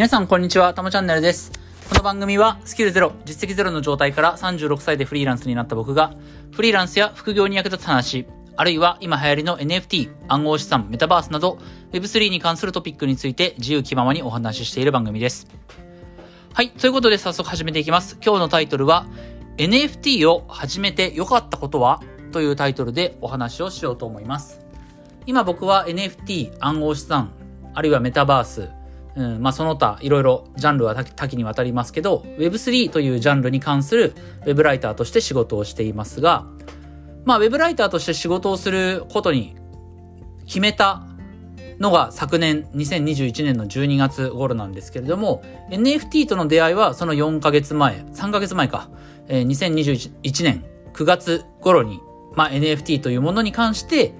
皆さんこんにちは、たまチャンネルです。この番組はスキルゼロ、実績ゼロの状態から36歳でフリーランスになった僕が、フリーランスや副業に役立つ話、あるいは今流行りの NFT、暗号資産、メタバースなど、Web3 に関するトピックについて自由気ままにお話ししている番組です。はい、ということで早速始めていきます。今日のタイトルは、NFT を始めて良かったことは？というタイトルでお話をしようと思います。今僕は NFT、暗号資産、あるいはメタバース、うん、まあその他いろいろジャンルは多岐にわたりますけど Web3 というジャンルに関する Web ライターとして仕事をしていますがまあ Web ライターとして仕事をすることに決めたのが昨年2021年の12月頃なんですけれども NFT との出会いはその4ヶ月前3ヶ月前か、えー2021年9月頃に、まあ、NFT というものに関して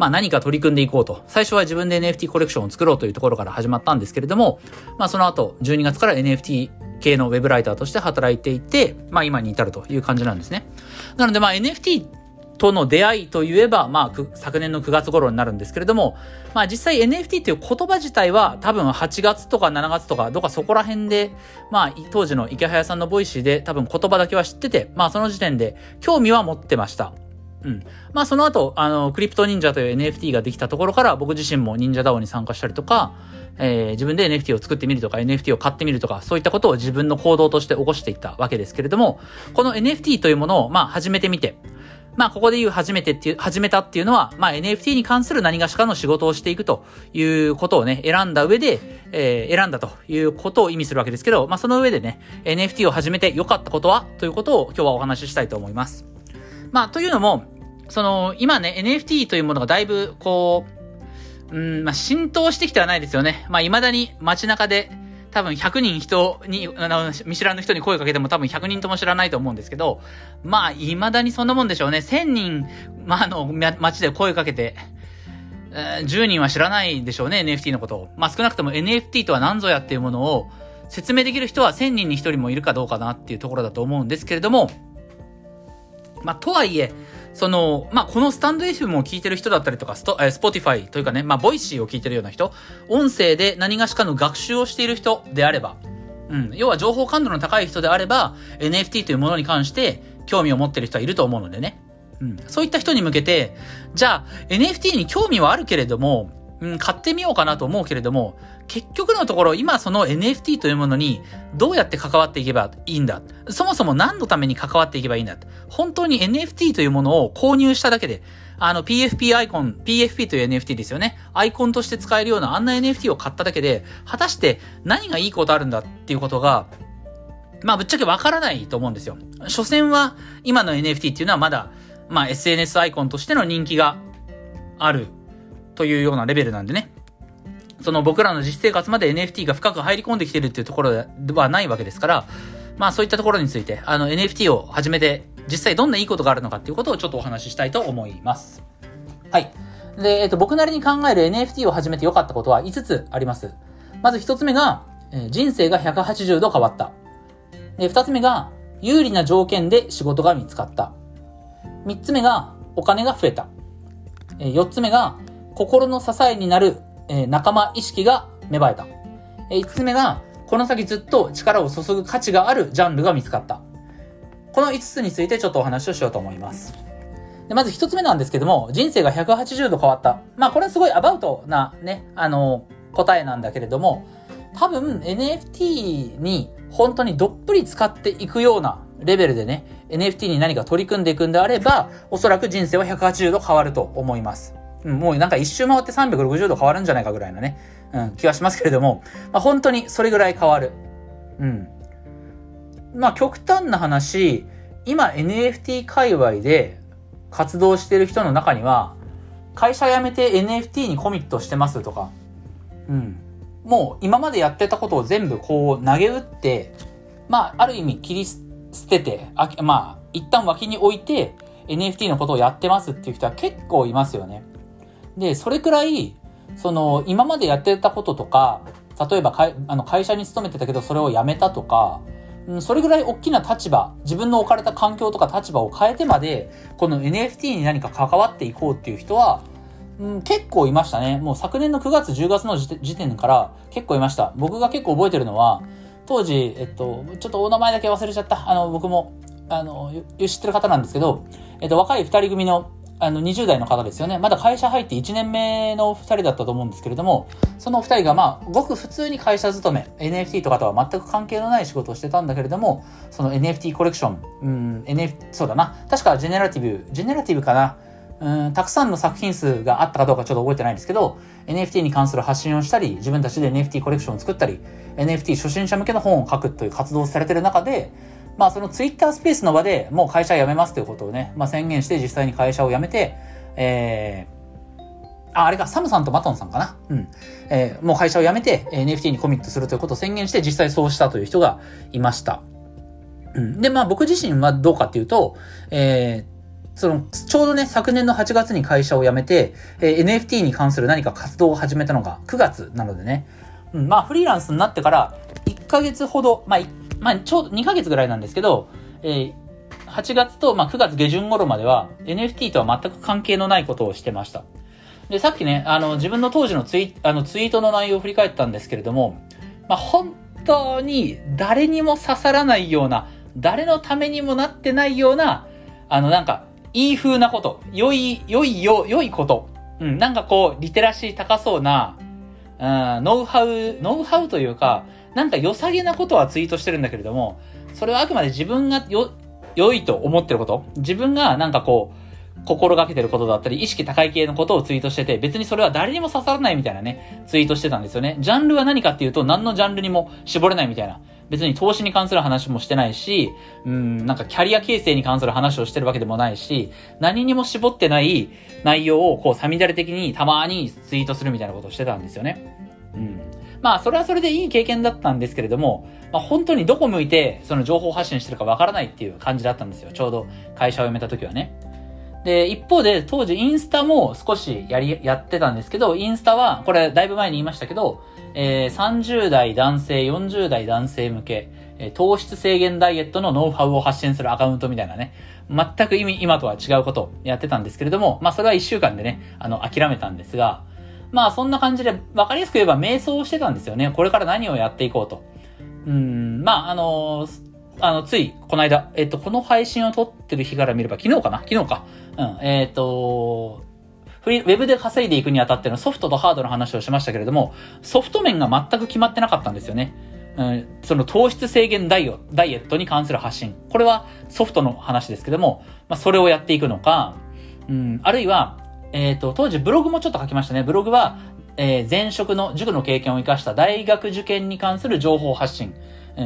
まあ何か取り組んでいこうと。最初は自分で NFT コレクションを作ろうというところから始まったんですけれども、まあその後12月から NFT 系のウェブライターとして働いていて、まあ今に至るという感じなんですね。なのでまあ NFT との出会いといえば、まあ昨年の9月頃になるんですけれども、まあ実際 NFT という言葉自体は多分8月とか7月とかどっかそこら辺で、まあ当時のイケハヤさんの Voicy で多分言葉だけは知ってて、まあその時点で興味は持ってました。うん。まあその後、あの、 CryptoNinja という NFT ができたところから僕自身も忍者 DAO に参加したりとか、えー自分で NFT を作ってみるとか、NFT を買ってみるとか、そういったことを自分の行動として起こしていったわけですけれども、この NFT というものを、まあ始めてみて、まあここで言う初めてっていう、始めたっていうのは、まあ NFT に関する何がしかの仕事をしていくということをね、選んだ上で、えー選んだということを意味するわけですけど、まあその上でね、NFT を始めて良かったことは？ということを今日はお話ししたいと思います。まあ、というのも、その、今ね、NFT というものがだいぶ、こう、うん、まあ、浸透してきてはないですよね。まあ、未だに街中で、多分100人人に、見知らぬ人に声かけても多分100人とも知らないと思うんですけど、まあ、未だにそんなもんでしょうね。1000人、まあ、あの、街で声かけて、10人は知らないでしょうね、NFT のことを。まあ、少なくとも NFT とは何ぞやっていうものを説明できる人は1000人に1人もいるかどうかなっていうところだと思うんですけれども、まあ、とはいえ、その、まあ、このスタンド FM を聞いてる人だったりとか、スト、えー、 Spotify というかね、まあ、 Voicy を聞いてるような人、音声で何がしかの学習をしている人であれば、うん、要は情報感度の高い人であれば、NFT というものに関して興味を持ってる人はいると思うのでね。うん、そういった人に向けて、じゃあ、NFT に興味はあるけれども、うん、買ってみようかなと思うけれども、結局のところ、今その NFT というものにどうやって関わっていけばいいんだ？そもそも何のために関わっていけばいいんだ？本当に NFT というものを購入しただけで、あの PFP アイコン、PFP という NFT ですよね。アイコンとして使えるようなあんな NFT を買っただけで、果たして何がいいことあるんだっていうことが、まあぶっちゃけわからないと思うんですよ。所詮は今の NFT っていうのはまだ、まあ SNS アイコンとしての人気があるというようなレベルなんでね。その僕らの実生活まで NFT が深く入り込んできてるっていうところではないわけですから、まあそういったところについて、あの NFT を始めて実際どんないいことがあるのかっていうことをちょっとお話ししたいと思います。はい。で、えっ、と、僕なりに考える NFT を始めて良かったことは5つあります。まず1つ目が、え人生が180度変わった。で、2つ目が、有利な条件で仕事が見つかった。3つ目が、お金が増えた。え4つ目が、心の支えになる、えー仲間意識が芽生えた。えー5つ目が、この先ずっと力を注ぐ価値があるジャンルが見つかった。この5つについてちょっとお話をしようと思います。でまず1つ目なんですけども、人生が180度変わった。まあこれはすごいアバウトなね、あの、答えなんだけれども、多分 NFT に本当にどっぷり使っていくようなレベルでね、NFT に何か取り組んでいくんであれば、おそらく人生は180度変わると思います。もうなんか一周回って360度変わるんじゃないかぐらいのね、うん、気はしますけれども、まあ、本当にそれぐらい変わる。うん。まあ極端な話、今 NFT 界隈で活動してる人の中には、会社辞めて NFT にコミットしてますとか、うん。もう今までやってたことを全部こう投げ打って、まあある意味切り捨てて、あまあ一旦脇に置いて NFT のことをやってますっていう人は結構いますよね。で、それくらい、その今までやってたこととか、例えばかいあの会社に勤めてたけどそれを辞めたとか、うんそれぐらい大きな立場、自分の置かれた環境とか立場を変えてまで、この NFT に何か関わっていこうっていう人は、うん、結構いましたね。もう昨年の9月、10月の時点から結構いました。僕が結構覚えてるのは、当時、えっと、ちょっとお名前だけ忘れちゃった。あの、僕も、あの、知ってる方なんですけど、えっと、若い二人組の、あの、20代の方ですよね。まだ会社入って1年目の2人だったと思うんですけれども、その2人がまあ、ごく普通に会社勤め、NFT とかとは全く関係のない仕事をしてたんだけれども、その NFT コレクション、うん、NF、そうだな。確かジェネラティブ、ジェネラティブかな。うん、たくさんの作品数があったかどうかちょっと覚えてないんですけど、NFT に関する発信をしたり、自分たちで NFT コレクションを作ったり、NFT 初心者向けの本を書くという活動をされてる中で、まあその Twitter スペースの場でもう会社辞めますということをね、まあ宣言して実際に会社を辞めて、えー、あ、あれか、サムさんとマトンさんかな？うん。えー、もう会社を辞めて NFT にコミットするということを宣言して実際そうしたという人がいました。うん。で、まあ僕自身はどうかっていうと、えー、その、ちょうどね、昨年の8月に会社を辞めて、えー、NFT に関する何か活動を始めたのが9月なのでね、うん、まあ、フリーランスになってから1ヶ月ほど、まあ、まあ、ちょうど2ヶ月ぐらいなんですけど、えー、8月と、まあ、9月下旬頃までは NFT とは全く関係のないことをしてました。で、さっきね、あの、自分の当時のツイあのツイートの内容を振り返ったんですけれども、まあ、本当に誰にも刺さらないような、誰のためにもなってないような、あの、なんか、いい風なこと、良い、良いよ、良いこと、うん、なんかこう、リテラシー高そうな、うん、ノウハウ、ノウハウというか、なんか良さげなことはツイートしてるんだけれども、それはあくまで自分がよ、良いと思ってること、自分がなんかこう、心がけてることだったり、意識高い系のことをツイートしてて、別にそれは誰にも刺さらないみたいなね、ツイートしてたんですよね。ジャンルは何かっていうと、何のジャンルにも絞れないみたいな。別に投資に関する話もしてないし、うん、なんかキャリア形成に関する話をしてるわけでもないし、何にも絞ってない内容をこう、サミダレ的にたまにツイートするみたいなことをしてたんですよね。うん。まあ、それはそれでいい経験だったんですけれども、まあ、本当にどこ向いて、その情報発信してるかわからないっていう感じだったんですよ。ちょうど会社を辞めた時はね。で、一方で、当時インスタも少しやり、やってたんですけど、インスタは、これだいぶ前に言いましたけど、えー、30代男性、40代男性向け、えー、糖質制限ダイエットのノウハウを発信するアカウントみたいなね、全く意味、今とは違うことをやってたんですけれども、まあそれは1週間でね、あの、諦めたんですが、まあそんな感じで、わかりやすく言えば瞑想をしてたんですよね。これから何をやっていこうと。うん、まああのー、あの、つい、この間、えっと、この配信を撮ってる日から見れば、昨日かな？昨日か。うん、えっと、フリー、ウェブで稼いでいくにあたってのソフトとハードの話をしましたけれども、ソフト面が全く決まってなかったんですよね。うん、その糖質制限ダイダイエットに関する発信。これはソフトの話ですけども、まあ、それをやっていくのか、うん、あるいは、えっ、ー、と、当時ブログもちょっと書きましたね。ブログは、えー、前職の塾の経験を生かした大学受験に関する情報発信。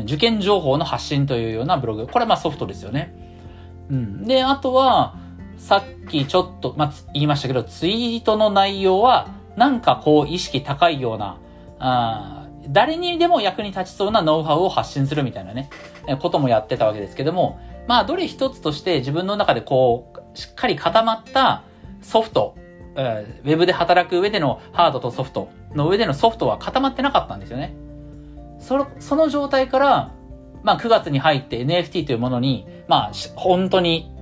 受験情報の発信というようなブログ。これはまあソフトですよね。うん。で、あとは、さっきちょっと、まあ、言いましたけど、ツイートの内容は、なんかこう意識高いような、あ誰にでも役に立ちそうなノウハウを発信するみたいなね、こともやってたわけですけども、まあ、どれ一つとして自分の中でこう、しっかり固まったソフト、ウェブで働く上でのハードとソフトの上でのソフトは固まってなかったんですよね。その、その状態から、まあ9月に入って NFT というものに、まあ本当に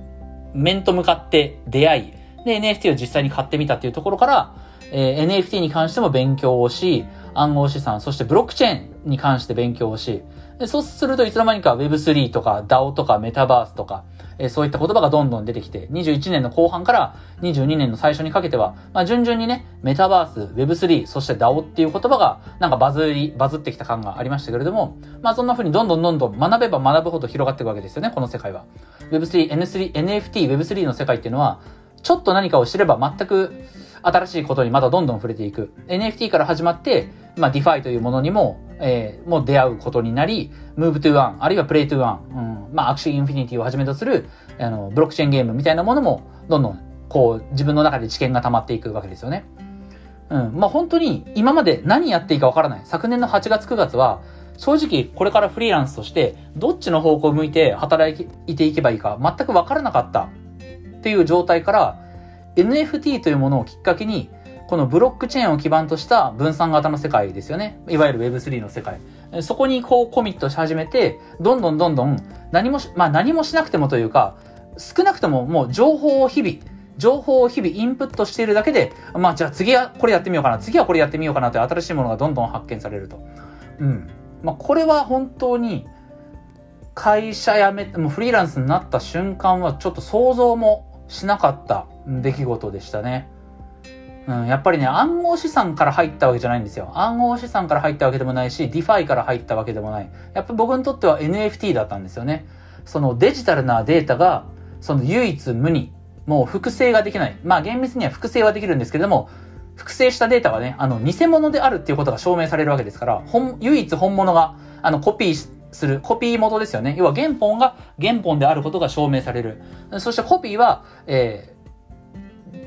面と向かって出会い、で NFT を実際に買ってみたっていうところから、えー、NFT に関しても勉強をし、暗号資産、そしてブロックチェーンに関して勉強をし、でそうするといつの間にか Web3 とか DAO とかメタバースとか、え、そういった言葉がどんどん出てきて、21年の後半から22年の最初にかけては、まあ、順々にね、メタバース、Web3、そして DAO っていう言葉が、なんかバズり、バズってきた感がありましたけれども、まあ、そんな風にどんどんどんどん学べば学ぶほど広がっていくわけですよね、この世界は。Web3、N3、NFT、Web3 の世界っていうのは、ちょっと何かを知れば全く新しいことにまだどんどん触れていく。NFT から始まって、まあ、DeFi というものにも、えー、もう出会うことになり、Move to Earn、あるいは Play to Earn、うん、まあ、 Axie Infinity をはじめとする、あの、ブロックチェーンゲームみたいなものも、どんどん、こう、自分の中で知見が溜まっていくわけですよね。うん。まあ、本当に、今まで何やっていいかわからない。昨年の8月9月は、正直、これからフリーランスとして、どっちの方向を向いて働いていけばいいか、全くわからなかったっていう状態から、NFT というものをきっかけに、このブロックチェーンを基盤とした分散型の世界ですよね。いわゆる Web3 の世界。そこにこうコミットし始めて、どんどんどんどん何もし、まあ何もしなくてもというか、少なくとももう情報を日々、情報を日々インプットしているだけで、まあじゃあ次はこれやってみようかな、次はこれやってみようかなという新しいものがどんどん発見されると。うん。まあこれは本当に会社辞め、もうフリーランスになった瞬間はちょっと想像もしなかった出来事でしたね。うん、やっぱりね、暗号資産から入ったわけじゃないんですよ。暗号資産から入ったわけでもないし、 DeFi から入ったわけでもない。やっぱ僕にとっては NFT だったんですよね。そのデジタルなデータが、その唯一無二、もう複製ができない。まあ厳密には複製はできるんですけれども、複製したデータがね、あの、偽物であるっていうことが証明されるわけですから、本、唯一本物が、あの、コピーする、コピー元ですよね。要は原本が原本であることが証明される。そしてコピーは、えー、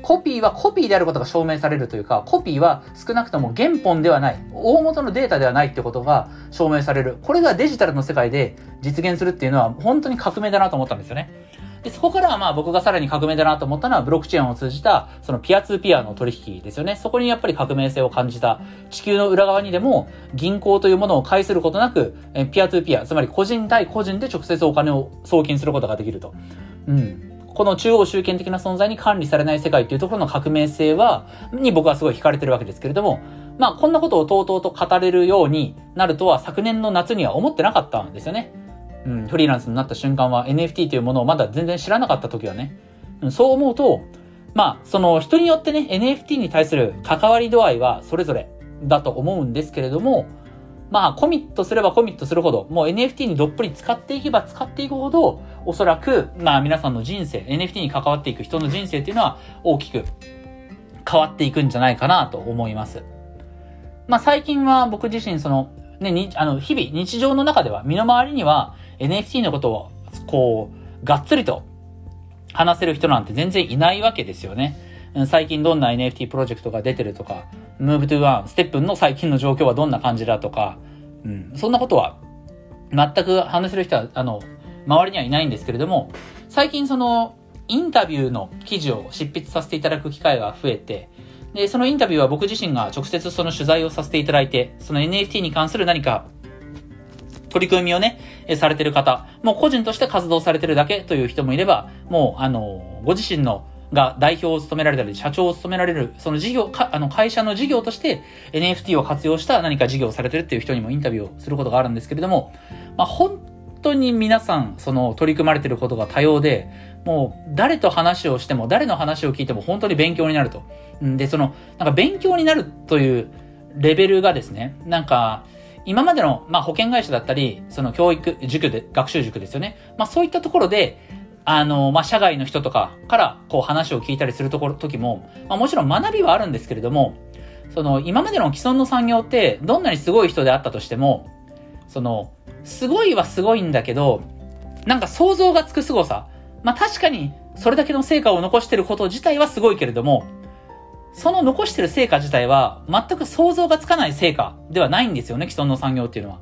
コピーはコピーであることが証明されるというか、コピーは少なくとも原本ではない、大元のデータではないってことが証明される。これがデジタルの世界で実現するっていうのは本当に革命だなと思ったんですよね。で、そこからはまあ僕がさらに革命だなと思ったのはブロックチェーンを通じたそのピアツーピアの取引ですよね。そこにやっぱり革命性を感じた。地球の裏側にでも銀行というものを介することなく、えピアツーピア、つまり個人対個人で直接お金を送金することができると。うん。この中央集権的な存在に管理されない世界っていうところの革命性は、に僕はすごい惹かれてるわけですけれども、まあこんなことをとうとうと語れるようになるとは昨年の夏には思ってなかったんですよね。うん、フリーランスになった瞬間は NFT というものをまだ全然知らなかった時はね。うん、そう思うと、まあその人によってね、NFT に対する関わり度合いはそれぞれだと思うんですけれども、まあ、コミットすればコミットするほど、もう NFT にどっぷり使っていけば使っていくほど、おそらく、まあ皆さんの人生、NFT に関わっていく人の人生っていうのは大きく変わっていくんじゃないかなと思います。まあ最近は僕自身その、ね、に、あの、日々日常の中では身の回りには NFT のことを、こう、がっつりと話せる人なんて全然いないわけですよね。最近どんな NFT プロジェクトが出てるとか、Move to One、ステップの最近の状況はどんな感じだとか、うん、そんなことは全く話せる人は、あの、周りにはいないんですけれども、最近その、インタビューの記事を執筆させていただく機会が増えて、で、そのインタビューは僕自身が直接その取材をさせていただいて、その NFT に関する何か取り組みをね、されてる方、もう個人として活動されてるだけという人もいれば、もう、あの、ご自身のが代表を務められたり、社長を務められる、その事業、あの会社の事業として NFT を活用した何か事業をされてるっていう人にもインタビューをすることがあるんですけれども、まあ、本当に皆さん、その取り組まれてることが多様で、もう誰と話をしても、誰の話を聞いても本当に勉強になると。で、その、なんか勉強になるというレベルがですね、なんか、今までの、まあ、保険会社だったり、その教育、塾で、学習塾ですよね。まあ、そういったところで、あの、まあ、社外の人とかからこう話を聞いたりするところ、時も、まあ、もちろん学びはあるんですけれども、その、今までの既存の産業って、どんなにすごい人であったとしても、その、すごいはすごいんだけど、なんか想像がつく凄さ。まあ、確かに、それだけの成果を残してること自体はすごいけれども、その残してる成果自体は、全く想像がつかない成果ではないんですよね、既存の産業っていうのは。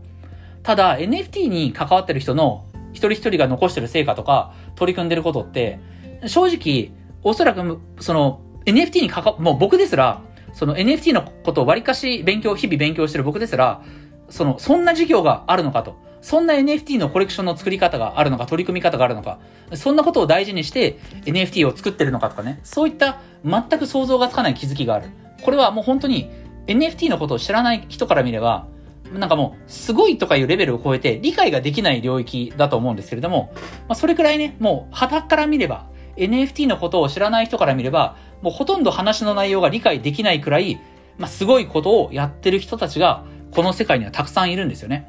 ただ、NFT に関わってる人の一人一人が残してる成果とか、取り組んでることって、正直、おそらく、その、NFT に関わ、もう僕ですら、その NFT のことを割かし勉強、日々勉強してる僕ですら、その、そんな事業があるのかと。そんな NFT のコレクションの作り方があるのか、取り組み方があるのか、そんなことを大事にして NFT を作ってるのかとかね、そういった全く想像がつかない気づきがある。これはもう本当に NFT のことを知らない人から見れば、なんかもう、すごいとかいうレベルを超えて理解ができない領域だと思うんですけれども、まあ、それくらいね、もう、旗から見れば、NFT のことを知らない人から見れば、もうほとんど話の内容が理解できないくらい、まあ、すごいことをやってる人たちが、この世界にはたくさんいるんですよね。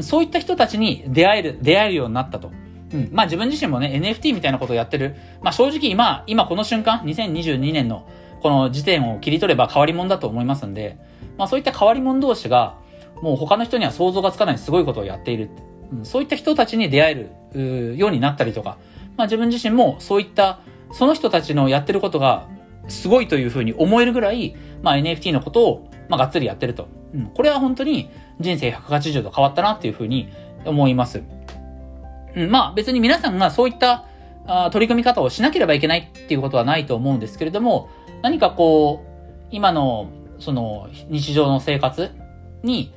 そういった人たちに出会える、出会えるようになったと。うん。まあ自分自身もね、NFT みたいなことをやってる。まあ正直今、今この瞬間、2022年のこの時点を切り取れば変わり者だと思いますんで、まあそういった変わり者同士が、もう他の人には想像がつかないすごいことをやっている。うん、そういった人たちに出会えるようになったりとか、まあ自分自身もそういった、その人たちのやってることがすごいというふうに思えるぐらい、まあ NFT のことを、まあがっつりやってると。うん、これは本当に人生180度変わったなっていうふうに思います。うん、まあ別に皆さんがそういったあ取り組み方をしなければいけないっていうことはないと思うんですけれども、何かこう、今のその日常の生活に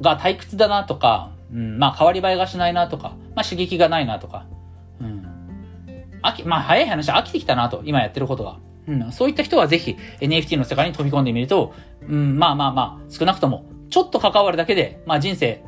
が退屈だなとか、うん、まあ変わり映えがしないなとか、まあ刺激がないなとか、うん。飽き、まあ早い話飽きてきたなと、今やってることが。うん、そういった人はぜひ NFT の世界に飛び込んでみると、うん、まあまあまあ、少なくとも、ちょっと関わるだけで、まあ人生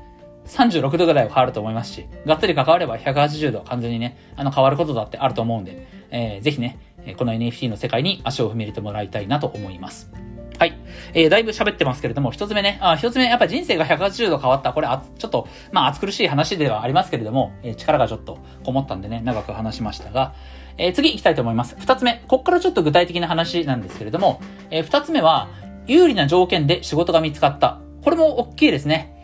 36度ぐらいは変わると思いますし、がっつり関われば180度完全にね、あの変わることだってあると思うんで、えー、ぜひね、この NFT の世界に足を踏み入れてもらいたいなと思います。はい。えー、だいぶ喋ってますけれども、一つ目ね、あ、一つ目、やっぱ人生が180度変わった。これ、あ、ちょっと、まあ、暑苦しい話ではありますけれども、えー、力がちょっとこもったんでね、長く話しましたが、えー、次行きたいと思います。二つ目、こっからちょっと具体的な話なんですけれども、えー、二つ目は、有利な条件で仕事が見つかった。これも大きいですね。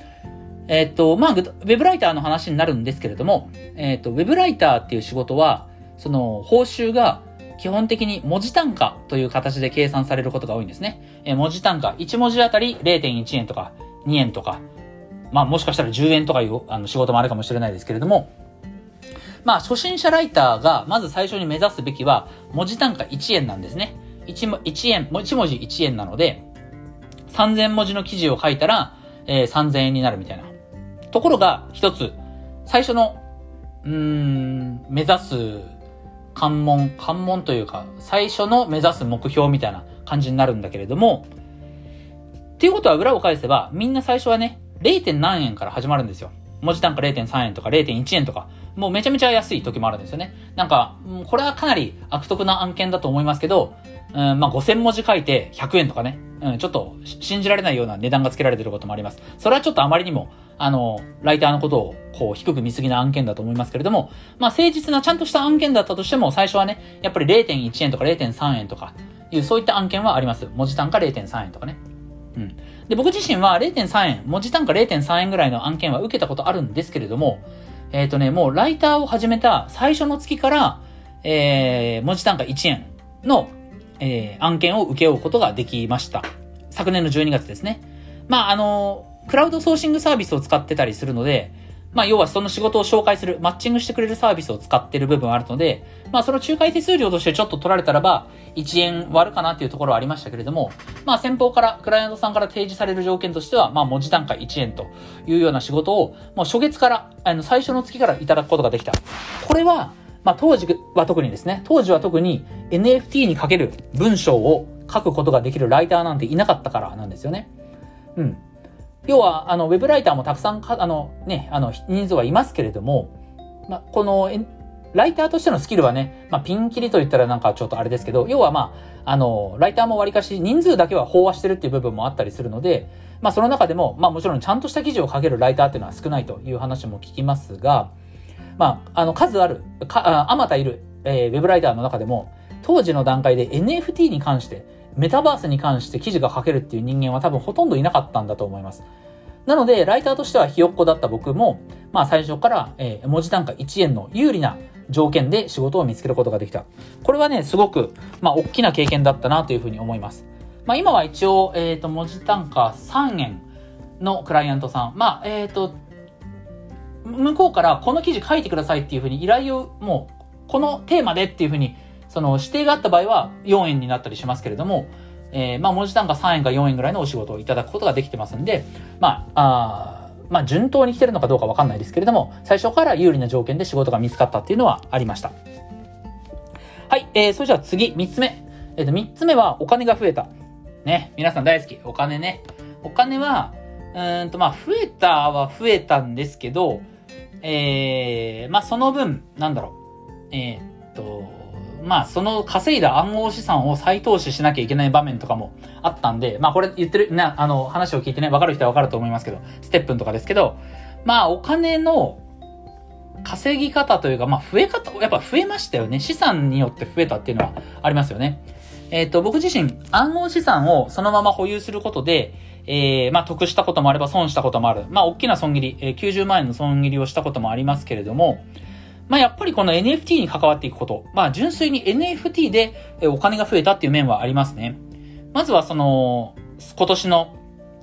えっ、と、まあ、ウェブライターの話になるんですけれども、えっ、と、ウェブライターっていう仕事は、その、報酬が基本的に文字単価という形で計算されることが多いんですね。え文字単価、1文字あたり0.1円とか2円とか、まあもしかしたら10円とかいうあの仕事もあるかもしれないですけれども、まあ初心者ライターがまず最初に目指すべきは文字単価1円なんですね。1, 1円、1文字1円なので、3000文字の記事を書いたら、えー、3000円になるみたいな。ところが、一つ、最初の、うん、目指す関門、関門というか、最初の目指す目標みたいな感じになるんだけれども、っていうことは裏を返せば、みんな最初はね、0. 何円から始まるんですよ。文字単価0.3円とか0.1円とか、もうめちゃめちゃ安い時もあるんですよね。なんか、これはかなり悪徳な案件だと思いますけど、うん、まあ5000文字書いて100円とかね、うん、ちょっと信じられないような値段がつけられてることもあります。それはちょっとあまりにもあの、ライターのことをこう低く見すぎな案件だと思いますけれども、まあ誠実なちゃんとした案件だったとしても、最初はね、やっぱり0.1円とか0.3円とかいうそういった案件はあります。文字単価0.3円とかね。うん。で、僕自身は0.3円、文字単価0.3円ぐらいの案件は受けたことあるんですけれども、えっ、ー、とね、もうライターを始めた最初の月から、えー、文字単価1円の、えー、案件を受け負うことができました。昨年の12月ですね。まあ、あのクラウドソーシングサービスを使ってたりするので、まあ、要はその仕事を紹介する、マッチングしてくれるサービスを使ってる部分あるので、まあ、その仲介手数料としてちょっと取られたらば、1円割るかなっていうところはありましたけれども、まあ、先方から、クライアントさんから提示される条件としては、まあ、文字単価1円というような仕事を、もう初月から、あの、最初の月からいただくことができた。これは、まあ、当時は特にですね、当時は特に NFT にかける文章を書くことができるライターなんていなかったからなんですよね。うん。要は、あの、ウェブライターもたくさん、あの、ね、あの、人数はいますけれども、まあこの、ライターとしてのスキルはね、まあ、ピンキリと言ったらなんかちょっとあれですけど、要はまあ、あの、ライターも割かし人数だけは飽和してるっていう部分もあったりするので、まあ、その中でも、まあ、もちろんちゃんとした記事を書けるライターっていうのは少ないという話も聞きますが、まあ、あの、数ある、か、あまたいる、えー、ウェブライターの中でも、当時の段階で NFT に関して、メタバースに関して記事が書けるっていう人間は多分ほとんどいなかったんだと思います。なので、ライターとしてはひよっこだった僕も、まあ最初から、えー、文字単価1円の有利な条件で仕事を見つけることができた。これはね、すごく、まあ大きな経験だったなというふうに思います。まあ今は一応、えっ、ー、と、文字単価3円のクライアントさん。まあ、えっ、ー、と、向こうからこの記事書いてくださいっていうふうに依頼を、もう、このテーマでっていうふうにその指定があった場合は4円になったりしますけれども、えー、まあ文字単価3円か4円ぐらいのお仕事をいただくことができてますんで、まあ、あまあ順当に来てるのかどうかわかんないですけれども、最初から有利な条件で仕事が見つかったっていうのはありました。はい、えー、それじゃあ次、3つ目。えっ、ー、と、3つ目はお金が増えた。ね、皆さん大好き。お金ね。お金は、うんと、まあ、増えたは増えたんですけど、えー、まあ、その分、なんだろう。えー、っと、まあ、その稼いだ暗号資産を再投資しなきゃいけない場面とかもあったんで、まあ、これ言ってる、ね、あの、話を聞いてね、わかる人はわかると思いますけど、ステップンとかですけど、まあ、お金の稼ぎ方というか、まあ、増え方、やっぱ増えましたよね。資産によって増えたっていうのはありますよね。えっ、ー、と、僕自身、暗号資産をそのまま保有することで、えー、まあ、得したこともあれば損したこともある。まあ、大きな損切り、えー、90万円の損切りをしたこともありますけれども、まあやっぱりこの NFT に関わっていくこと。まあ純粋に NFT でお金が増えたっていう面はありますね。まずはその、今年の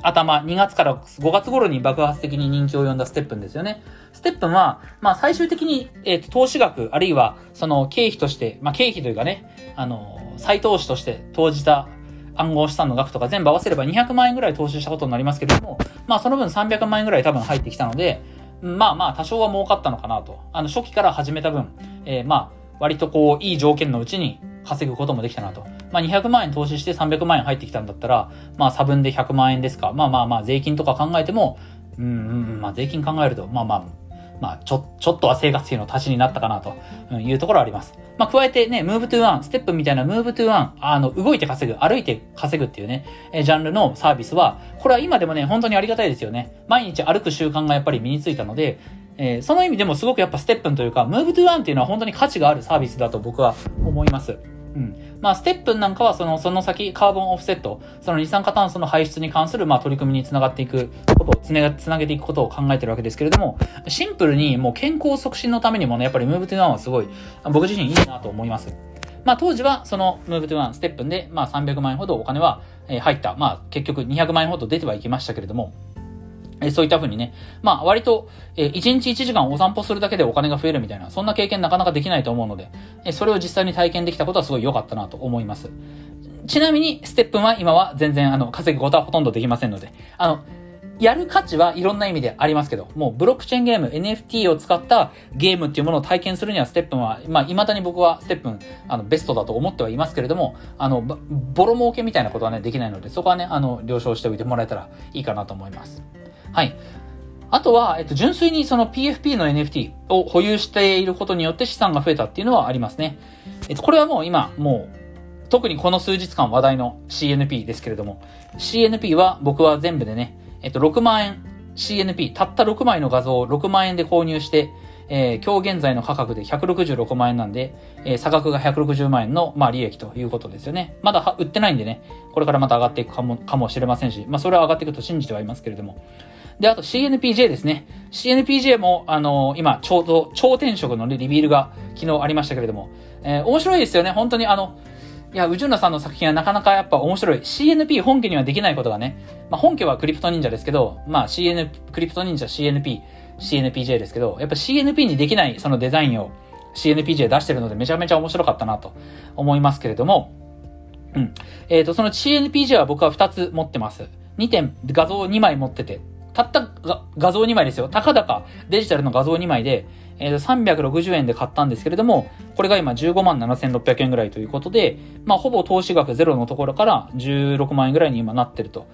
頭、2月から5月頃に爆発的に人気を呼んだステップンですよね。ステップンは、まあ最終的に、えっ、と、投資額、あるいはその経費として、まあ経費というかね、あの、再投資として投じた暗号資産の額とか全部合わせれば200万円ぐらい投資したことになりますけれども、まあその分300万円ぐらい多分入ってきたので、まあまあ多少は儲かったのかなと。あの初期から始めた分、えー、まあ割とこういい条件のうちに稼ぐこともできたなと。まあ、200万円投資して300万円入ってきたんだったら、まあ、差分で100万円ですか。まあまあまあ、税金とか考えても、うん、うん、まあ、税金考えると、まあまあ、まあ、ちょ、ちょっとは生活費の足しになったかなというところはあります。まあ、加えてね、 Move to Earn、STEPN みたいな Move to Earn、あの、動いて稼ぐ、歩いて稼ぐっていうね、えジャンルのサービスは、これは今でもね、本当にありがたいですよね。毎日歩く習慣がやっぱり身についたので、えー、その意味でもすごくやっぱ STEPN というか、 Move to Earn っていうのは本当に価値があるサービスだと僕は思います。うん。まあ、 STEPN なんかは、その、その先、カーボンオフセット、その二酸化炭素の排出に関する、まあ、取り組みにつながっていくことを、つなつなげていくことを考えてるわけですけれども、シンプルに、もう健康促進のためにもね、やっぱり Move to Earn はすごい、僕自身いいなと思います。まあ、当時は、その、 Move to Earn、STEPN で、まあ、300万円ほどお金は、え入った。まあ、結局200万円ほど出てはいきましたけれども、えそういった風にね、まあ割と、え1日1時間お散歩するだけでお金が増えるみたいな、そんな経験なかなかできないと思うので、えそれを実際に体験できたことはすごい良かったなと思います。ちなみに、ステップンは今は全然あの、稼ぐことはほとんどできませんので、あの、やる価値はいろんな意味でありますけど、もうブロックチェーンゲーム、NFT を使ったゲームっていうものを体験するにはステップンは、まあ未だに僕はステップン、あの、ベストだと思ってはいますけれども、あの、ボロ儲けみたいなことはね、できないので、そこはね、あの、了承しておいてもらえたらいいかなと思います。はい。あとは、えっと、純粋にその PFP の NFT を保有していることによって資産が増えたっていうのはありますね。えっと、これはもう今、もう、特にこの数日間話題の CNP ですけれども、CNP は僕は全部でね、えっと、6万円 CNP、たった6枚の画像を6万円で購入して、えー、今日現在の価格で166万円なんで、えー、差額が160万円の、まあ、利益ということですよね。まだ売ってないんでね、これからまた上がっていくかも、かもしれませんし、まあ、それは上がっていくと信じてはいますけれども、で、あと CNPJ ですね。CNPJ も、あのー、今、ちょうど、超転職のね、リビールが昨日ありましたけれども、えー、面白いですよね。本当にあの、いや、宇宙なさんの作品はなかなかやっぱ面白い。CNP 本家にはできないことがね、まあ、本家はクリプト忍者ですけど、まあ CN、クリプト忍者 CNP、CNPJ ですけど、やっぱ CNP にできないそのデザインを CNPJ 出してるのでめちゃめちゃ面白かったなと思いますけれども、うん。えっ、ー、と、その CNPJ は僕は2つ持ってます。2点、画像2枚持ってて、たった画像2枚ですよ。たかだかデジタルの画像2枚で、えー、360円で買ったんですけれども、これが今15万7600円ぐらいということで、まあほぼ投資額ゼロのところから16万円ぐらいに今なってると。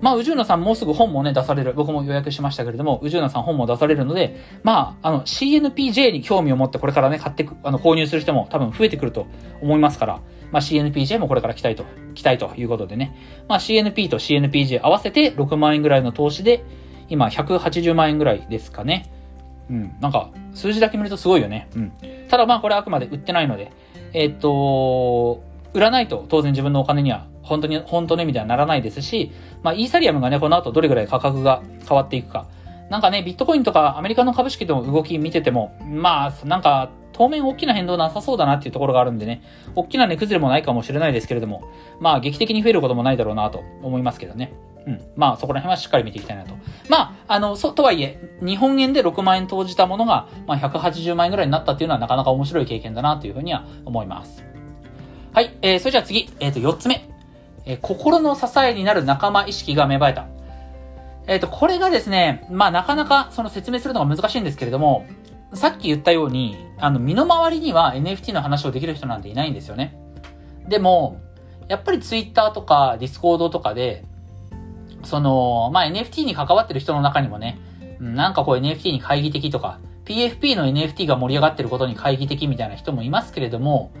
まあ、宇宙野さんもうすぐ本もね、出される。僕も予約しましたけれども、宇宙野さん本も出されるので、まあ、あの、CNPJ に興味を持ってこれからね、買ってくあの、購入する人も多分増えてくると思いますから、まあ、CNPJ もこれから期待と、期待ということでね。まあ、CNP と CNPJ 合わせて6万円ぐらいの投資で、今180万円ぐらいですかね。うん。なんか、数字だけ見るとすごいよね。うん。ただまあこれあくまで売ってないので、え、っと、売らないと当然自分のお金には本当に、本当の意味ではならないですし、まあイーサリアムがね、この後どれぐらい価格が変わっていくか。なんかね、ビットコインとかアメリカの株式の動き見てても、まあ、なんか、当面大きな変動なさそうだなっていうところがあるんでね、大きな値崩れもないかもしれないですけれども、まあ劇的に増えることもないだろうなと思いますけどね。うん。まあそこら辺はしっかり見ていきたいなと。まあ、あの、そ、とはいえ、日本円で6万円投じたものが、まあ180万円ぐらいになったっていうのはなかなか面白い経験だなというふうには思います。はい。えー、それじゃあ次、えっ、ー、と、4つ目。えー、心の支えになる仲間意識が芽生えた。えっ、ー、と、これがですね、まあなかなかその説明するのが難しいんですけれども、さっき言ったように、あの、身の回りには NFT の話をできる人なんていないんですよね。でも、やっぱり Twitter とか Discord とかで、その、まあ、NFT に関わってる人の中にもね、なんかこう NFT に懐疑的とか、PFP の NFT が盛り上がってることに懐疑的みたいな人もいますけれども、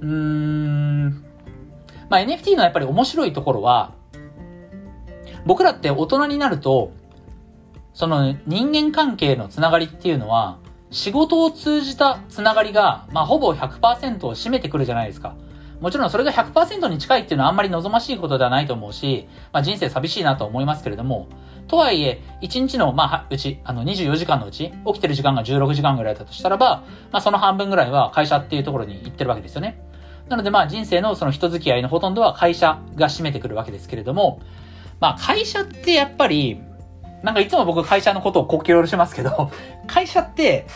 うーん、まあ、NFT のやっぱり面白いところは、僕らって大人になると、その人間関係のつながりっていうのは、仕事を通じたつながりが、まあ、ほぼ100%を占めてくるじゃないですか。もちろんそれが100%に近いっていうのはあんまり望ましいことではないと思うし、まあ、人生寂しいなと思いますけれども、とはいえ、1日の、まあ、うち、あの、24時間のうち、起きてる時間が16時間ぐらいだとしたらば、まあ、その半分ぐらいは会社っていうところに行ってるわけですよね。なので、まあ、人生のその人付き合いのほとんどは会社が占めてくるわけですけれども、まあ、会社ってやっぱり、なんかいつも僕会社のことをこっきろろしますけど、会社って、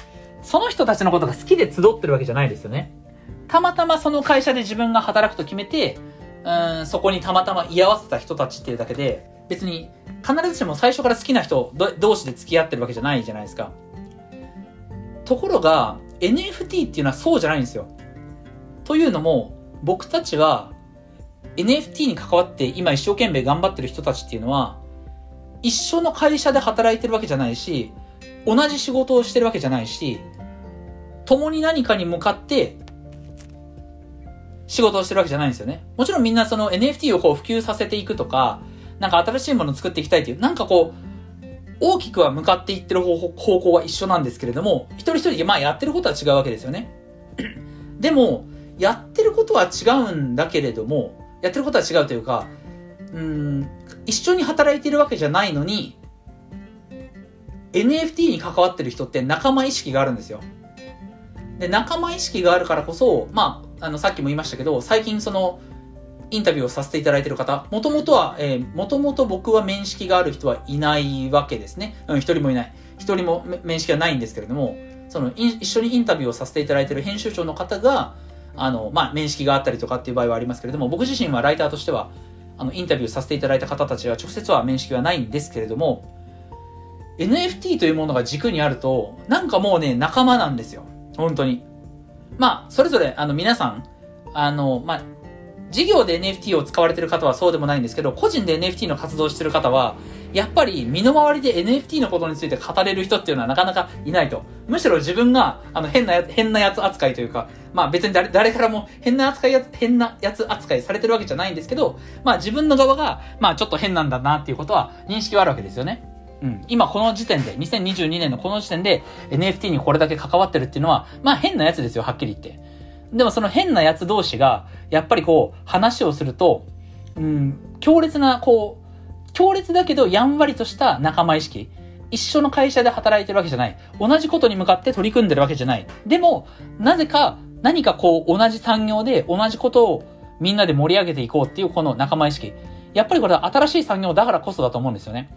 その人たちのことが好きで集ってるわけじゃないですよね。たまたまその会社で自分が働くと決めて、うん、そこにたまたま居合わせた人たちっていうだけで、別に必ずしも最初から好きな人同士で付き合ってるわけじゃないじゃないですか。ところが、NFT っていうのはそうじゃないんですよ。というのも、僕たちは NFT に関わって今一生懸命頑張ってる人たちっていうのは、一緒の会社で働いてるわけじゃないし、同じ仕事をしてるわけじゃないし、共に何かに向かって仕事をしてるわけじゃないんですよね。もちろんみんなその NFT をこう普及させていくとか、なんか新しいものを作っていきたいっていう、なんかこう、大きくは向かっていってる方向は一緒なんですけれども、一人一人でまあやってることは違うわけですよね。でも、やってることは違うんだけれども、やってることは違うというか、うん、一緒に働いてるわけじゃないのに、NFT に関わってる人って仲間意識があるんですよ。で、仲間意識があるからこそ、まあ、あの、さっきも言いましたけど、最近その、インタビューをさせていただいている方、もともとは、えー、もともと僕は面識がある人はいないわけですね。うん、一人もいない。一人も面識はないんですけれども、その、一緒にインタビューをさせていただいている編集長の方が、あの、まあ、面識があったりとかっていう場合はありますけれども、僕自身はライターとしては、あの、インタビューさせていただいた方たちは直接は面識はないんですけれども、NFT というものが軸にあると、なんかもうね、仲間なんですよ。本当に。まあ、それぞれ、あの、皆さん、あの、まあ、事業で NFT を使われてる方はそうでもないんですけど、個人で NFT の活動してる方は、やっぱり身の回りで NFT のことについて語れる人っていうのはなかなかいないと。むしろ自分が、あの、変なやつ、変なやつ扱いというか、まあ別に誰、誰からも変な扱いやつ、変なやつ扱いされてるわけじゃないんですけど、まあ自分の側が、まあちょっと変なんだなっていうことは認識はあるわけですよね。うん。今この時点で、2022年のこの時点で NFT にこれだけ関わってるっていうのは、まあ変なやつですよ、はっきり言って。でもその変なやつ同士が、やっぱりこう、話をすると、うん、強烈な、こう、強烈だけどやんわりとした仲間意識。一緒の会社で働いてるわけじゃない。同じことに向かって取り組んでるわけじゃない。でも、なぜか、何かこう、同じ産業で同じことをみんなで盛り上げていこうっていうこの仲間意識。やっぱりこれは新しい産業だからこそだと思うんですよね。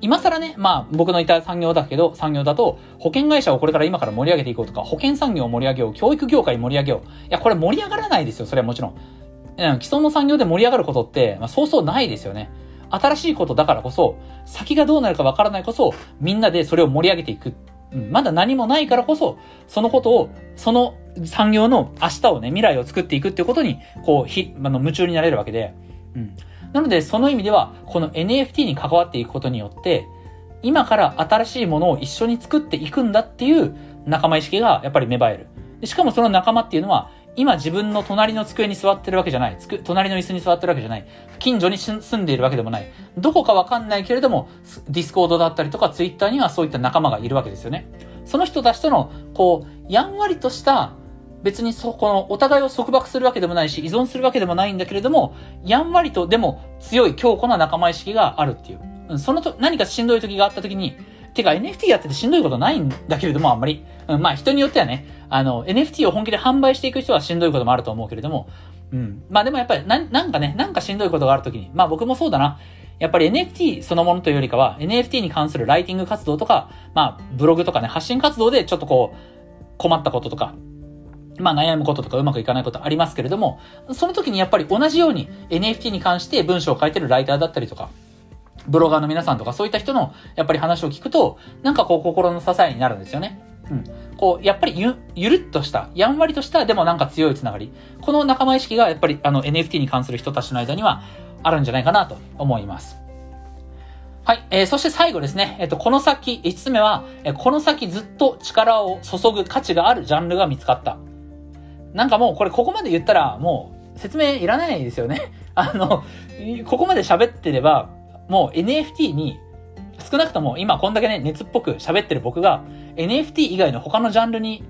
今更ね、まあ僕のいた産業だけど、産業だと、保険会社をこれから今から盛り上げていこうとか、保険産業を盛り上げよう、教育業界盛り上げよう。いや、これ盛り上がらないですよ、それはもちろん。うん既存の産業で盛り上がることって、まあ、そうそうないですよね。新しいことだからこそ、先がどうなるかわからないこそ、みんなでそれを盛り上げていく。うん、まだ何もないからこそ、そのことを、その産業の明日をね、未来を作っていくっていうことに、こう、ひ、あの、夢中になれるわけで、うん。なので、その意味では、この NFT に関わっていくことによって、今から新しいものを一緒に作っていくんだっていう仲間意識がやっぱり芽生える。しかもその仲間っていうのは、今自分の隣の机に座ってるわけじゃない。隣の椅子に座ってるわけじゃない。近所に住んでいるわけでもない。どこかわかんないけれども、 Discord だったりとかツイッターにはそういった仲間がいるわけですよね。その人たちとの、こう、やんわりとした別にそこのお互いを束縛するわけでもないし、依存するわけでもないんだけれども、やんわりとでも強い強固な仲間意識があるっていう。そのと、何かしんどい時があった時に、てか NFT やっててしんどいことないんだけれども、あんまり。うん、まあ人によってはね、あの、NFT を本気で販売していく人はしんどいこともあると思うけれども、うん。まあでもやっぱりな、なんかね、なんかしんどいことがある時に、まあ僕もそうだな。やっぱり NFT そのものというよりかは、NFT に関するライティング活動とか、まあブログとかね、発信活動でちょっとこう、困ったこととか、まあ悩むこととかうまくいかないことありますけれども、その時にやっぱり同じように NFT に関して文章を書いてるライターだったりとか、ブロガーの皆さんとかそういった人のやっぱり話を聞くと、なんかこう心の支えになるんですよね。うん。こう、やっぱりゆ、ゆるっとした、やんわりとした、でもなんか強いつながり。この仲間意識がやっぱりあの NFT に関する人たちの間にはあるんじゃないかなと思います。はい。えー、そして最後ですね。えっ、ー、と、この先、5つ目は、えー、この先ずっと力を注ぐ価値があるジャンルが見つかった。なんかもうこれここまで言ったらもう説明いらないですよね。あの、ここまで喋ってれば、もう NFT に少なくとも今こんだけね、熱っぽく喋ってる僕が NFT 以外の他のジャンルに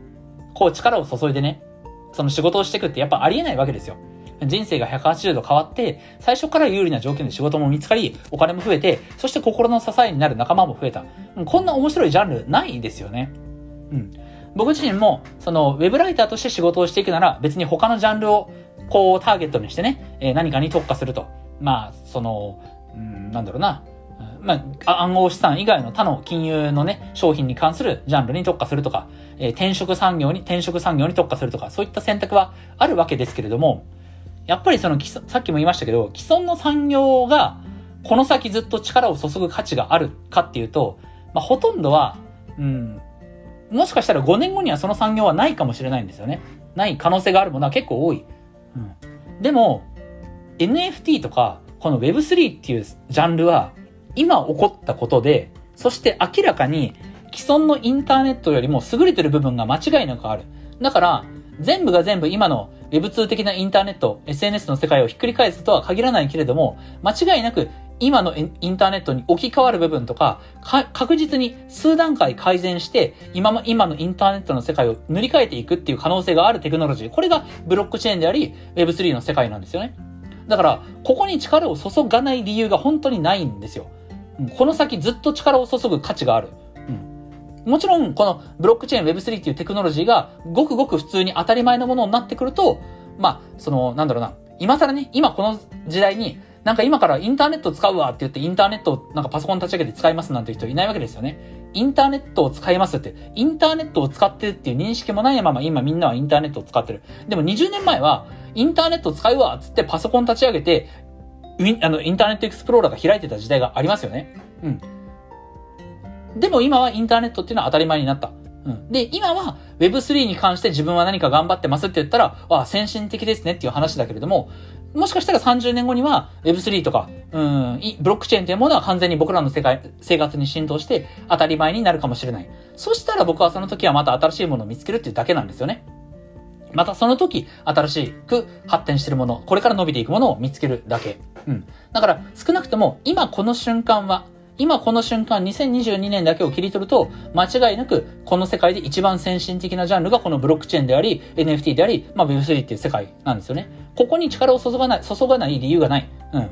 こう力を注いでね、その仕事をしていくってやっぱありえないわけですよ。人生が180度変わって、最初から有利な条件で仕事も見つかり、お金も増えて、そして心の支えになる仲間も増えた。こんな面白いジャンルないですよね。うん。僕自身も、その、ウェブライターとして仕事をしていくなら、別に他のジャンルを、こう、ターゲットにしてね、えー、何かに特化すると。まあ、その、うん、なんだろうな。まあ、暗号資産以外の他の金融のね、商品に関するジャンルに特化するとか、えー、転職産業に、転職産業に特化するとか、そういった選択はあるわけですけれども、やっぱりその、さっきも言いましたけど、既存の産業が、この先ずっと力を注ぐ価値があるかっていうと、まあ、ほとんどは、うん、もしかしたら5年後にはその産業はないかもしれないんですよね。ない可能性があるものは結構多い。うん。でも、NFT とか、この Web3 っていうジャンルは、今起こったことで、そして明らかに既存のインターネットよりも優れてる部分が間違いなくある。だから、全部が全部今の Web2 的なインターネット、SNS の世界をひっくり返すとは限らないけれども、間違いなく今のインターネットに置き換わる部分とか、確実に数段階改善して、今も今のインターネットの世界を塗り替えていくっていう可能性があるテクノロジー。これがブロックチェーンであり、Web3 の世界なんですよね。だから、ここに力を注がない理由が本当にないんですよ。この先ずっと力を注ぐ価値がある。もちろん、このブロックチェーン Web3 っていうテクノロジーが、ごくごく普通に当たり前のものになってくると、まあ、その、なんだろうな、今更ね、今この時代に、なんか今からインターネット使うわって言ってインターネットをなんかパソコン立ち上げて使いますなんて人いないわけですよね。インターネットを使いますって、インターネットを使ってるっていう認識もないまま今みんなはインターネットを使ってる。でも20年前はインターネット使うわっつってパソコン立ち上げて、あの、インターネットエクスプローラーが開いてた時代がありますよね。うん。でも今はインターネットっていうのは当たり前になった。うん。で、今は Web3 に関して自分は何か頑張ってますって言ったら、あ、先進的ですねっていう話だけれども、もしかしたら30年後には Web3 とか、うん、ブロックチェーンというものは完全に僕らの世界、生活に浸透して当たり前になるかもしれない。そしたら僕はその時はまた新しいものを見つけるっていうだけなんですよね。またその時、新しく発展してるもの、これから伸びていくものを見つけるだけ。うん。だから、少なくとも、今この瞬間は、今この瞬間、2022年だけを切り取ると、間違いなく、この世界で一番先進的なジャンルがこのブロックチェーンであり、NFT であり、まあ Web3 っていう世界なんですよね。ここに力を注がない、注がない理由がない。うん。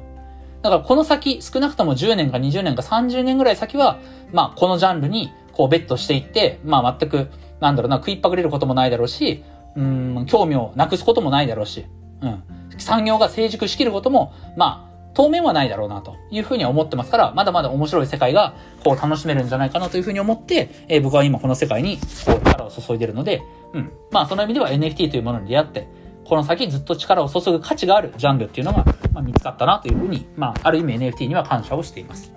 だからこの先、少なくとも10年か20年か30年ぐらい先は、まあこのジャンルにこうベットしていって、まあ全く、なんだろうな、食いっぱぐれることもないだろうし、うん、興味をなくすこともないだろうし、うん。産業が成熟しきることも、まあ、当面はないだろうなというふうには思ってますから、まだまだ面白い世界がこう楽しめるんじゃないかなというふうに思って、えー、僕は今この世界にこう力を注いでるので、うん。まあその意味では NFT というものに出会って、この先ずっと力を注ぐ価値があるジャンルっていうのが、まあ、見つかったなというふうに、まあある意味 NFT には感謝をしています。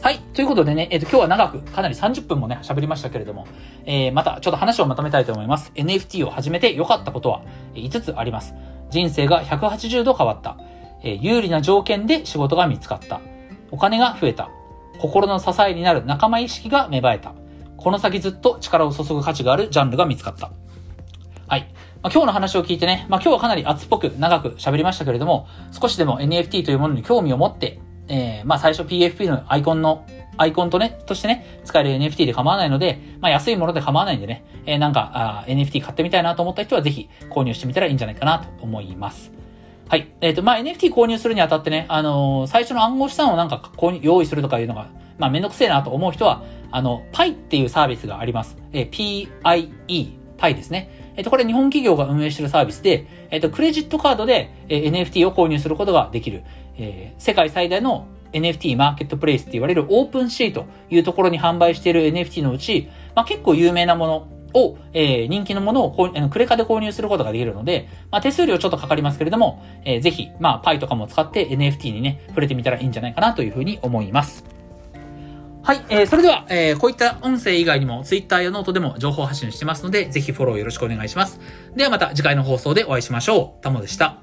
はい。ということでね、えっ、ー、と、今日は長く、かなり30分もね、喋りましたけれども、えー、また、ちょっと話をまとめたいと思います。NFT を始めて良かったことは、5つあります。人生が180度変わった。え、有利な条件で仕事が見つかった。お金が増えた。心の支えになる仲間意識が芽生えた。この先ずっと力を注ぐ価値があるジャンルが見つかった。はい。まあ、今日の話を聞いてね、まあ、今日はかなり熱っぽく長く喋りましたけれども、少しでも NFT というものに興味を持って、えー、まあ最初 PFP のアイコンの、アイコンとね、としてね、使える NFT で構わないので、まあ安いもので構わないんでね、えー、なんかあ NFT 買ってみたいなと思った人はぜひ購入してみたらいいんじゃないかなと思います。はい。えっ、ー、と、まあ NFT 購入するにあたってね、あのー、最初の暗号資産をなんか購入、用意するとかいうのが、まあめんどくせえなと思う人は、あの、PI っていうサービスがあります。えー、PIE、PI ですね。えっ、と、これ日本企業が運営しているサービスで、えっ、と、クレジットカードで、え NFT を購入することができる。えー、世界最大の NFT マーケットプレイスって言われる OpenSea というところに販売している NFT のうち、まあ、結構有名なものを、えー、人気のものをこうクレカで購入することができるので、まあ、手数料ちょっとかかりますけれども、えー、ぜひ、まあ、パイとかも使って NFT にね、触れてみたらいいんじゃないかなというふうに思います。はい、えー、それでは、えー、こういった音声以外にも Twitter やノートでも情報発信してますので、ぜひフォローよろしくお願いします。ではまた次回の放送でお会いしましょう。タモでした。